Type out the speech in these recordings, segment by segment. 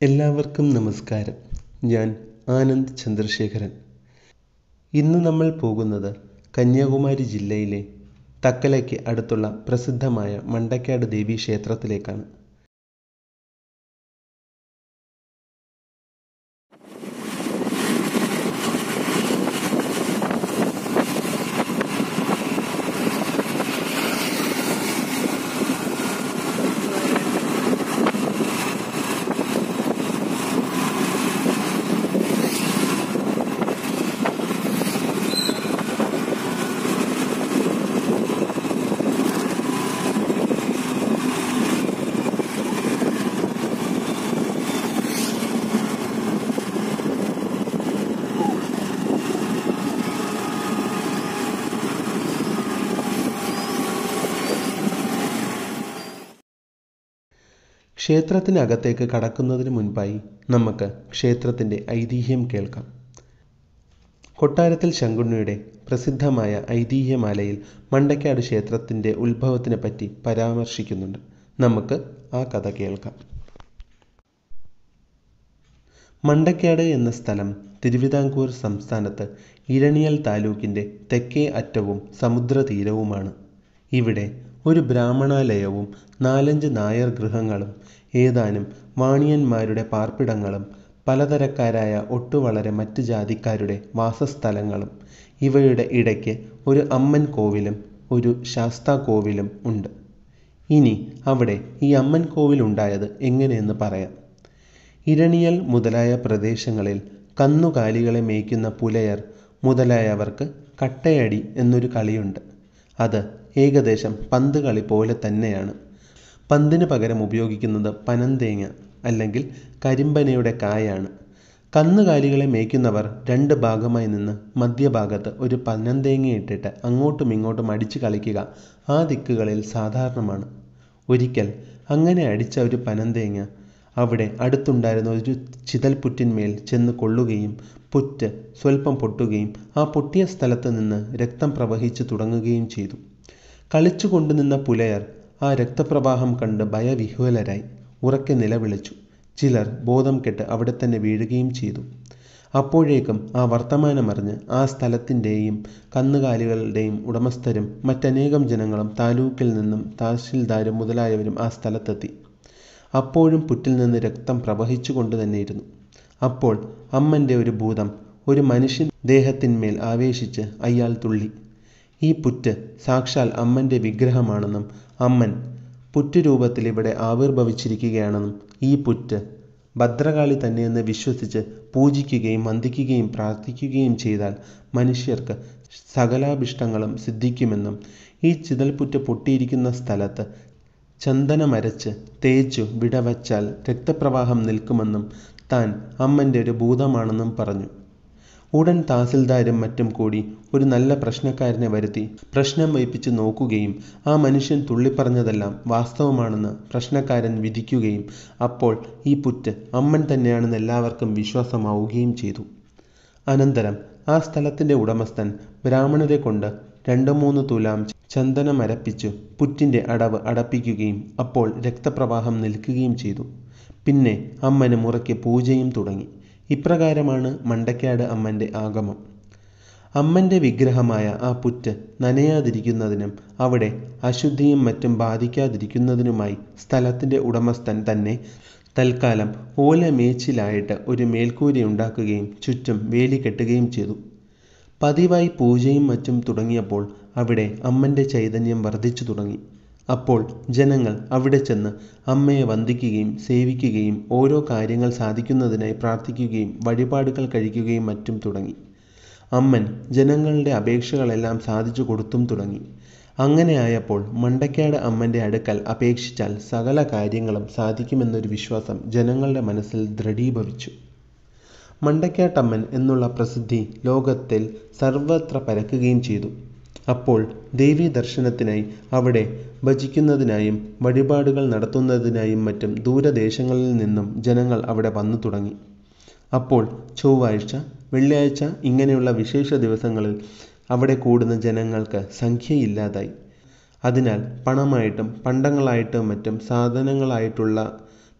എല്ലാവർക്കും നമസ്കാരം. ഞാൻ ആനന്ദ് ചന്ദ്രശേഖരൻ. ഇന്ന് നമ്മൾ പോകുന്നത് കന്യാകുമാരി ജില്ലയിലെ തക്കലയ്ക്ക് അടുത്തുള്ള പ്രസിദ്ധമായ മണ്ടക്കാട് ദേവി ക്ഷേത്രത്തിലേക്കാണ്. ക്ഷേത്രത്തിനകത്തേക്ക് കടക്കുന്നതിന് മുൻപായി നമുക്ക് ക്ഷേത്രത്തിന്റെ ഐതിഹ്യം കേൾക്കാം. കൊട്ടാരത്തിൽ ശങ്കുണ്ണിയുടെ പ്രസിദ്ധമായ ഐതിഹ്യമാലയിൽ മണ്ടക്കാട് ക്ഷേത്രത്തിന്റെ ഉത്ഭവത്തിനെ പറ്റി പരാമർശിക്കുന്നുണ്ട്. നമുക്ക് ആ കഥ കേൾക്കാം. മണ്ടക്കാട് എന്ന സ്ഥലം തിരുവിതാംകൂർ സംസ്ഥാനത്ത് ഇരണിയൽ താലൂക്കിന്റെ തെക്കേ അറ്റവും സമുദ്രതീരവുമാണ്. ഇവിടെ ഒരു ബ്രാഹ്മണാലയവും നാലഞ്ച് നായർ ഗൃഹങ്ങളും ഏതാനും വാണിയന്മാരുടെ പാർപ്പിടങ്ങളും പലതരക്കാരായ ഒട്ടുവളരെ മറ്റു ജാതിക്കാരുടെ വാസസ്ഥലങ്ങളും ഇവയുടെ ഇടയ്ക്ക് ഒരു അമ്മൻ കോവിലും ഒരു ശാസ്താ കോവിലും ഉണ്ട്. ഇനി അവിടെ ഈ അമ്മൻ കോവിൽ ഉണ്ടായത് എങ്ങനെയെന്ന് പറയാം. ഇരണിയൽ മുതലായ പ്രദേശങ്ങളിൽ കന്നുകാലികളെ മേയ്ക്കുന്ന പുലയർ മുതലായവർക്ക് കട്ടയടി എന്നൊരു കളിയുണ്ട്. അത് ഏകദേശം പന്ത് കളി പോലെ തന്നെയാണ്. പന്തിന് പകരം ഉപയോഗിക്കുന്നത് പനന്തേങ്ങ അല്ലെങ്കിൽ കരിമ്പനയുടെ കായാണ്. കന്നുകാലികളെ മേയ്ക്കുന്നവർ രണ്ട് ഭാഗമായി നിന്ന് മധ്യഭാഗത്ത് ഒരു പനന്തേങ്ങ ഇട്ടിട്ട് അങ്ങോട്ടും ഇങ്ങോട്ടും അടിച്ച് കളിക്കുക ആ ദിക്കുകളിൽ സാധാരണമാണ്. ഒരിക്കൽ അങ്ങനെ അടിച്ച ഒരു പനന്തേങ്ങ അവിടെ അടുത്തുണ്ടായിരുന്ന ഒരു ചിതൽപുറ്റിന്മേൽ ചെന്ന് കൊള്ളുകയും പുറ്റ് സ്വല്പം പൊട്ടുകയും ആ പൊട്ടിയ സ്ഥലത്ത് നിന്ന് രക്തം പ്രവഹിച്ചു തുടങ്ങുകയും ചെയ്തു. കളിച്ചു കൊണ്ടുനിന്ന പുലയർ ആ രക്തപ്രവാഹം കണ്ട് ഭയവിഹ്വലരായി ഉറക്കെ നിലവിളിച്ചു. ചിലർ ബോധം കെട്ട് അവിടെ തന്നെ വീഴുകയും ചെയ്തു. അപ്പോഴേക്കും ആ വർത്തമാനമറിഞ്ഞ് ആ സ്ഥലത്തിന്റെയും കന്നുകാലികളുടെയും ഉടമസ്ഥരും മറ്റനേകം ജനങ്ങളും താലൂക്കിൽ നിന്നും തഹസിൽദാരും മുതലായവരും ആ സ്ഥലത്തെത്തി. അപ്പോഴും പുറ്റിൽ നിന്ന് രക്തം പ്രവഹിച്ചു കൊണ്ട് തന്നെയിരുന്നു. അപ്പോൾ അമ്മന്റെ ഒരു ഭൂതം ഒരു മനുഷ്യൻ ദേഹത്തിന്മേൽ ആവേശിച്ച് അയാൾ തുള്ളി. ഈ പുറ്റ് സാക്ഷാൽ അമ്മന്റെ വിഗ്രഹമാണെന്നും അമ്മൻ പുറ്റുരൂപത്തിൽ ഇവിടെ ആവിർഭവിച്ചിരിക്കുകയാണെന്നും ഈ പുറ്റ് ഭദ്രകാളി തന്നെയെന്ന് വിശ്വസിച്ച് പൂജിക്കുകയും വന്ദിക്കുകയും പ്രാർത്ഥിക്കുകയും ചെയ്താൽ മനുഷ്യർക്ക് സകലാഭിഷ്ടങ്ങളും സിദ്ധിക്കുമെന്നും ഈ ചിതൽപുറ്റ് പൊട്ടിയിരിക്കുന്ന സ്ഥലത്ത് ചന്ദനമരച്ച് തേച്ചു വിടവച്ചാൽ രക്തപ്രവാഹം നിൽക്കുമെന്നും താൻ അമ്മന്റെ ഒരു ഭൂതമാണെന്നും പറഞ്ഞു. ഉടൻ തഹസിൽദാരും മറ്റും കൂടി ഒരു നല്ല പ്രശ്നക്കാരനെ വരുത്തി പ്രശ്നം വയ്പ്പിച്ച് നോക്കുകയും ആ മനുഷ്യൻ തുള്ളിപ്പറഞ്ഞതെല്ലാം വാസ്തവമാണെന്ന് പ്രശ്നക്കാരൻ വിധിക്കുകയും അപ്പോൾ ഈ പുറ്റ് അമ്മൻ തന്നെയാണെന്ന് എല്ലാവർക്കും വിശ്വാസമാവുകയും ചെയ്തു. അനന്തരം ആ സ്ഥലത്തിന്റെ ഉടമസ്ഥൻ ബ്രാഹ്മണരെ കൊണ്ട് രണ്ട് മൂന്ന് തുലാം ചന്ദനം അരപ്പിച്ചു പുറ്റിന്റെ അടവ് അടപ്പിക്കുകയും അപ്പോൾ രക്തപ്രവാഹം നിൽക്കുകയും ചെയ്തു. പിന്നെ അമ്മന് മുറയ്ക്ക് പൂജയും തുടങ്ങി. ഇപ്രകാരമാണ് മണ്ടക്കാട് അമ്മന്റെ ആഗമം. അമ്മന്റെ വിഗ്രഹമായ ആ പുറ്റ് നനയാതിരിക്കുന്നതിനും അവിടെ അശുദ്ധിയും മറ്റും ബാധിക്കാതിരിക്കുന്നതിനുമായി സ്ഥലത്തിന്റെ ഉടമസ്ഥൻ തന്നെ തൽക്കാലം ഓല മേച്ചിലായിട്ട് ഒരു മേൽക്കൂരി ഉണ്ടാക്കുകയും ചുറ്റും വേലി കെട്ടുകയും ചെയ്തു. പതിവായി പൂജയും മറ്റും തുടങ്ങിയപ്പോൾ അവിടെ അമ്മന്റെ ചൈതന്യം വർദ്ധിച്ചു തുടങ്ങി. അപ്പോൾ ജനങ്ങൾ അവിടെ ചെന്ന് അമ്മയെ വന്ദിക്കുകയും സേവിക്കുകയും ഓരോ കാര്യങ്ങൾ സാധിക്കുന്നതിനായി പ്രാർത്ഥിക്കുകയും വഴിപാടുകൾ കഴിക്കുകയും മറ്റും തുടങ്ങി. അമ്മൻ ജനങ്ങളുടെ അപേക്ഷകളെല്ലാം സാധിച്ചു കൊടുത്തും തുടങ്ങി. അങ്ങനെ ആയപ്പോൾ മണ്ടക്കാട് അമ്മന്റെ അടുക്കൽ അപേക്ഷിച്ചാൽ സകല കാര്യങ്ങളും സാധിക്കുമെന്നൊരു വിശ്വാസം ജനങ്ങളുടെ മനസ്സിൽ ദൃഢീഭവിച്ചു. മണ്ടക്കാട്ടമ്മൻ എന്നുള്ള പ്രസിദ്ധി ലോകത്തിൽ സർവത്ര പരക്കുകയും ചെയ്തു. അപ്പോൾ ദേവീ ദർശനത്തിനായി അവിടെ ഭജിക്കുന്നതിനായും വഴിപാടുകൾ നടത്തുന്നതിനായും മറ്റും ദൂരദേശങ്ങളിൽ നിന്നും ജനങ്ങൾ അവിടെ വന്നു തുടങ്ങി. അപ്പോൾ ചൊവ്വാഴ്ച വെള്ളിയാഴ്ച ഇങ്ങനെയുള്ള വിശേഷ ദിവസങ്ങളിൽ അവിടെ കൂടുന്ന ജനങ്ങൾക്ക് സംഖ്യയില്ലാതായി. അതിനാൽ പണമായിട്ടും പണ്ടങ്ങളായിട്ടും മറ്റും സാധനങ്ങളായിട്ടുള്ള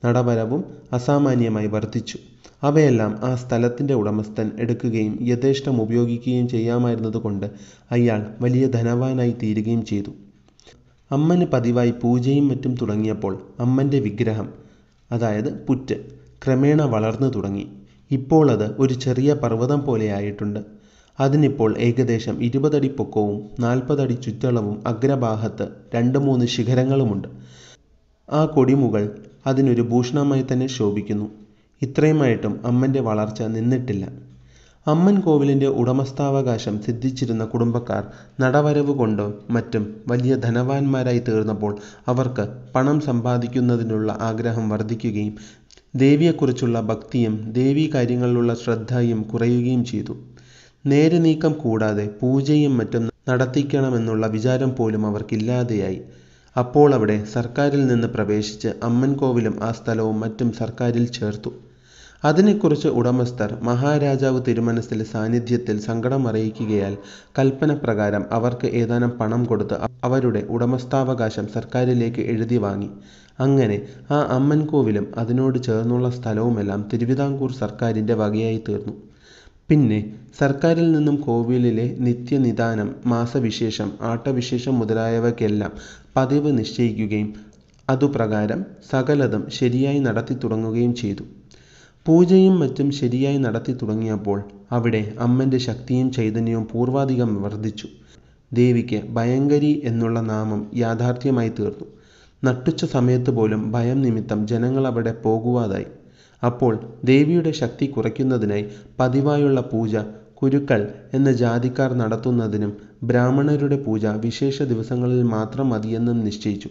നടവരവും അസാമാന്യമായി വർദ്ധിച്ചു. അവയെല്ലാം ആ സ്ഥലത്തിന്റെ ഉടമസ്ഥൻ എടുക്കുകയും യഥേഷ്ടം ഉപയോഗിക്കുകയും ചെയ്യാമായിരുന്നതുകൊണ്ട് അയാൾ വലിയ ധനവാനായി തീരുകയും ചെയ്തു. അമ്മന് പതിവായി പൂജയും മറ്റും തുടങ്ങിയപ്പോൾ അമ്മന്റെ വിഗ്രഹം അതായത് പുറ്റ് ക്രമേണ വളർന്നു തുടങ്ങി. ഇപ്പോൾ അത് ഒരു ചെറിയ പർവതം പോലെയായിട്ടുണ്ട്. അതിനിപ്പോൾ ഏകദേശം ഇരുപതടി പൊക്കവും നാൽപ്പതടി ചുറ്റളവും അഗ്രഭാഗത്ത് രണ്ട് മൂന്ന് ശിഖരങ്ങളുമുണ്ട്. ആ കൊടിമുകൾ അതിനൊരു ഭൂഷണമായി തന്നെ ശോഭിക്കുന്നു. ഇത്രയുമായിട്ടും അമ്മന്റെ വളർച്ച നിന്നിട്ടില്ല. അമ്മൻ കോവിലിന്റെ ഉടമസ്ഥാവകാശം സിദ്ധിച്ചിരുന്ന കുടുംബക്കാർ നടവരവ് കൊണ്ടും മറ്റും വലിയ ധനവാന്മാരായി തീർന്നപ്പോൾ അവർക്ക് പണം സമ്പാദിക്കുന്നതിനുള്ള ആഗ്രഹം വർദ്ധിക്കുകയും ദേവിയെക്കുറിച്ചുള്ള ഭക്തിയും ദേവീ കാര്യങ്ങളിലുള്ള ശ്രദ്ധയും കുറയുകയും ചെയ്തു. നേരെ നീക്കം കൂടാതെ പൂജയും മറ്റും നടത്തിക്കണമെന്നുള്ള വിചാരം പോലും അവർക്കില്ലാതെയായി. അപ്പോൾ അവിടെ സർക്കാരിൽ നിന്ന് പ്രവേശിച്ച് അമ്മൻ കോവിലും ആ സ്ഥലവും മറ്റും സർക്കാരിൽ ചേർത്തു. അതിനെക്കുറിച്ച് ഉടമസ്ഥർ മഹാരാജാവ് തിരുമനസ്സിലെ സാന്നിധ്യത്തിൽ സങ്കടം അറിയിക്കുകയാൽ കൽപ്പന പ്രകാരം അവർക്ക് ഏതാനും പണം കൊടുത്ത് അവരുടെ ഉടമസ്ഥാവകാശം സർക്കാരിലേക്ക് എഴുതി വാങ്ങി. അങ്ങനെ ആ അമ്മൻ കോവിലും അതിനോട് ചേർന്നുള്ള സ്ഥലവുമെല്ലാം തിരുവിതാംകൂർ സർക്കാരിന്റെ വകയായി തീർന്നു പിന്നെ സർക്കാരിൽ നിന്നും കോവിലിലെ നിത്യനിദാനം മാസവിശേഷം ആട്ടവിശേഷം മുതലായവയ്ക്കെല്ലാം പതിവ് നിശ്ചയിക്കുകയും അതുപ്രകാരം സകലതും ശരിയായി നടത്തി തുടങ്ങുകയും ചെയ്തു. പൂജയും മറ്റും ശരിയായി നടത്തി തുടങ്ങിയപ്പോൾ അവിടെ അമ്മന്റെ ശക്തിയും ചൈതന്യവും പൂർവാധികം വർദ്ധിച്ചു. ദേവിക്ക് ഭയങ്കരി എന്നുള്ള നാമം യാഥാർത്ഥ്യമായി തീർന്നു. നട്ടുച്ച സമയത്ത് പോലും ഭയം നിമിത്തം ജനങ്ങൾ അവിടെ പോകുവാതായി. അപ്പോൾ ദേവിയുടെ ശക്തി കുറയ്ക്കുന്നതിനായി പതിവായുള്ള പൂജ കുരുക്കൾ എന്ന ജാതിക്കാർ നടത്തുന്നതിനും ബ്രാഹ്മണരുടെ പൂജ വിശേഷ ദിവസങ്ങളിൽ മാത്രം മതിയെന്നും നിശ്ചയിച്ചു.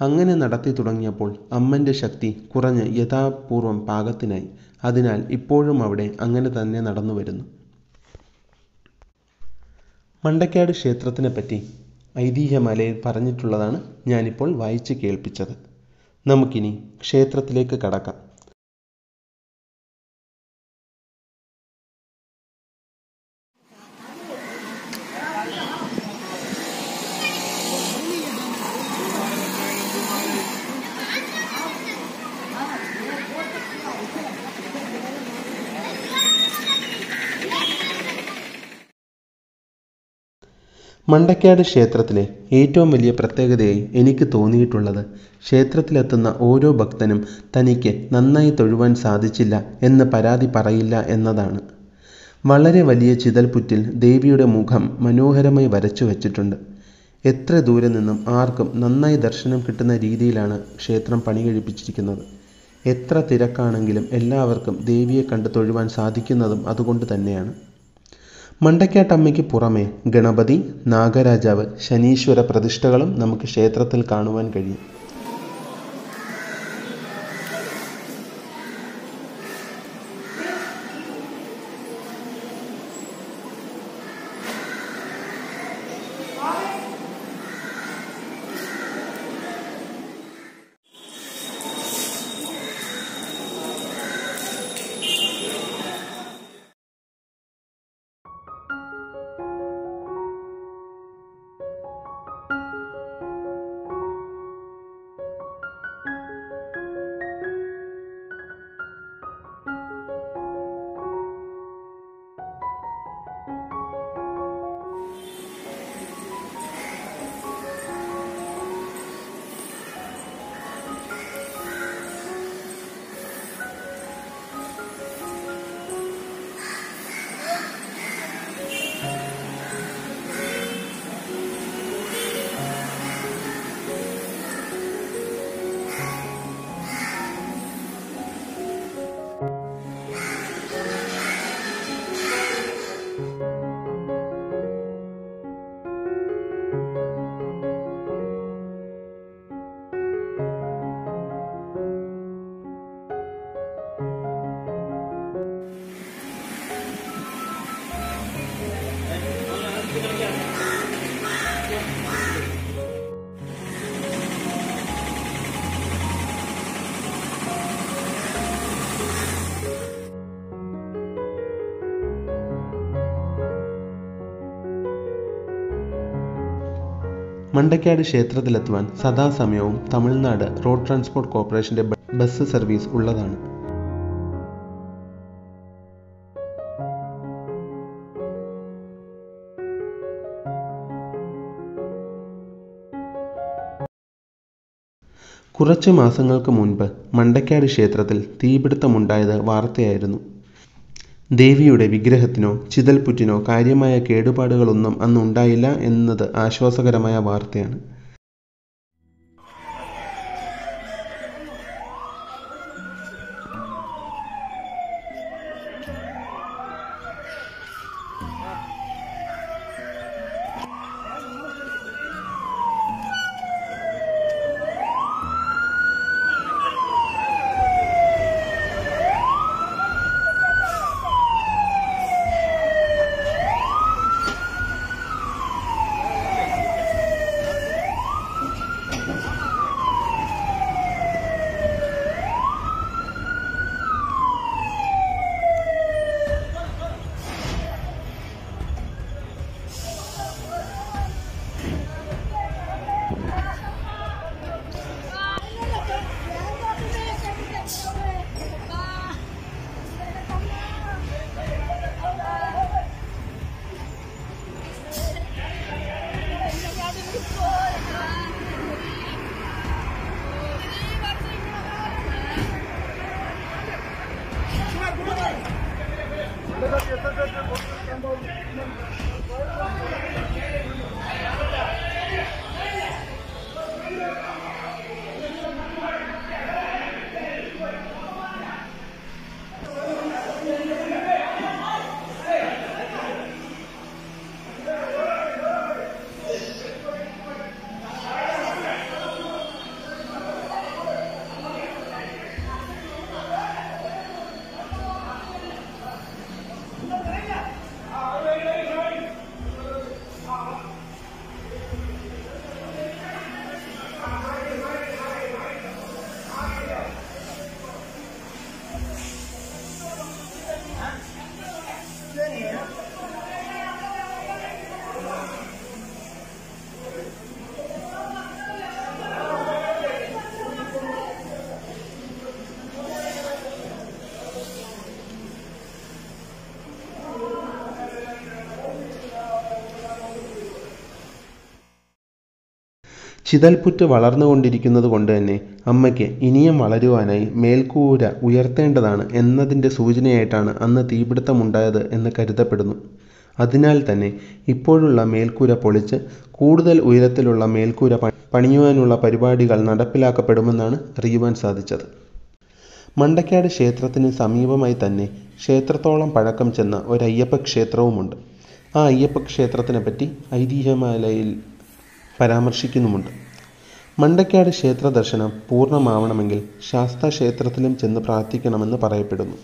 അങ്ങനെ നടത്തി തുടങ്ങിയപ്പോൾ അമ്മന്റെ ശക്തി കുറഞ്ഞ് യഥാപൂർവം പാകത്തിനായി. അതിനാൽ ഇപ്പോഴും അവിടെ അങ്ങനെ തന്നെ നടന്നു വരുന്നു. മണ്ടക്കാട് ക്ഷേത്രത്തിനെ പറ്റി ഐതിഹ്യമാലയിൽ പറഞ്ഞിട്ടുള്ളതാണ് ഞാനിപ്പോൾ വായിച്ച് കേൾപ്പിച്ചത്. നമുക്കിനി ക്ഷേത്രത്തിലേക്ക് കടക്കാം. മണ്ടക്കാട് ക്ഷേത്രത്തിലെ ഏറ്റവും വലിയ പ്രത്യേകതയായി എനിക്ക് തോന്നിയിട്ടുള്ളത് ക്ഷേത്രത്തിലെത്തുന്ന ഓരോ ഭക്തനും തനിക്ക് നന്നായി തൊഴുവാൻ സാധിച്ചില്ല എന്ന് പരാതി പറയില്ല എന്നതാണ്. വളരെ വലിയ ചിതൽപുറ്റിൽ ദേവിയുടെ മുഖം മനോഹരമായി വരച്ചു വച്ചിട്ടുണ്ട്. എത്ര ദൂരെ നിന്നും ആർക്കും നന്നായി ദർശനം കിട്ടുന്ന രീതിയിലാണ് ക്ഷേത്രം പണി കഴിപ്പിച്ചിരിക്കുന്നത് എത്ര തിരക്കാണെങ്കിലും എല്ലാവർക്കും ദേവിയെ കണ്ട് തൊഴുവാൻ സാധിക്കുന്നതും അതുകൊണ്ട് തന്നെയാണ്. മണ്ടക്കാട്ടമ്മയ്ക്ക് പുറമെ ഗണപതി നാഗരാജാവ് ശനീശ്വര പ്രതിഷ്ഠകളും നമുക്ക് ക്ഷേത്രത്തിൽ കാണുവാൻ കഴിയും. മണ്ടക്കാട് ക്ഷേത്രത്തിലെത്തുവാൻ സദാസമയവും തമിഴ്നാട് റോഡ് ട്രാൻസ്പോർട്ട് കോർപ്പറേഷന്റെ ബസ് സർവീസ് ഉള്ളതാണ്. കുറച്ച് മാസങ്ങൾക്ക് മുൻപ് മണ്ടക്കാട് ക്ഷേത്രത്തിൽ തീപിടുത്തമുണ്ടായത് വാർത്തയായിരുന്നു. ദേവിയുടെ വിഗ്രഹത്തിനോ ചിതൽപുറ്റിനോ കാര്യമായ കേടുപാടുകളൊന്നും അന്ന് ഉണ്ടായില്ല എന്നത് ആശ്വാസകരമായ വാർത്തയാണ് ചിതൽപുറ്റ് വളർന്നുകൊണ്ടിരിക്കുന്നത് കൊണ്ട് തന്നെ അമ്മയ്ക്ക് ഇനിയും വളരുവാനായി മേൽക്കൂര ഉയർത്തേണ്ടതാണ് എന്നതിന്റെ സൂചനയായിട്ടാണ് അന്ന് തീപിടുത്തമുണ്ടായത് എന്ന് കരുതപ്പെടുന്നു. അതിനാൽ തന്നെ ഇപ്പോഴുള്ള മേൽക്കൂര പൊളിച്ച് കൂടുതൽ ഉയരത്തിലുള്ള മേൽക്കൂര പണിയുവാനുള്ള പരിപാടികൾ നടപ്പിലാക്കപ്പെടുമെന്നാണ് അറിയുവാൻ സാധിച്ചത്. മണ്ടക്കാട് ക്ഷേത്രത്തിന് സമീപമായി തന്നെ ക്ഷേത്രത്തോളം പഴക്കം ചെന്ന ഒരു അയ്യപ്പ ക്ഷേത്രവുമുണ്ട്. ആ അയ്യപ്പ ക്ഷേത്രത്തിനെ പറ്റി ഐതിഹ്യമാലയിൽ പരാമർശിക്കുന്നുമുണ്ട്. മണ്ടക്കാട് ക്ഷേത്ര ദർശനം പൂർണമാവണമെങ്കിൽ ശാസ്താ ക്ഷേത്രത്തിലും ചെന്ന് പ്രാർത്ഥിക്കണമെന്ന് പറയപ്പെടുന്നു.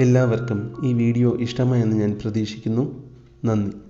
എല്ലാവർക്കും ഈ വീഡിയോ ഇഷ്ടമായെന്ന് ഞാൻ പ്രതീക്ഷിക്കുന്നു. നന്ദി.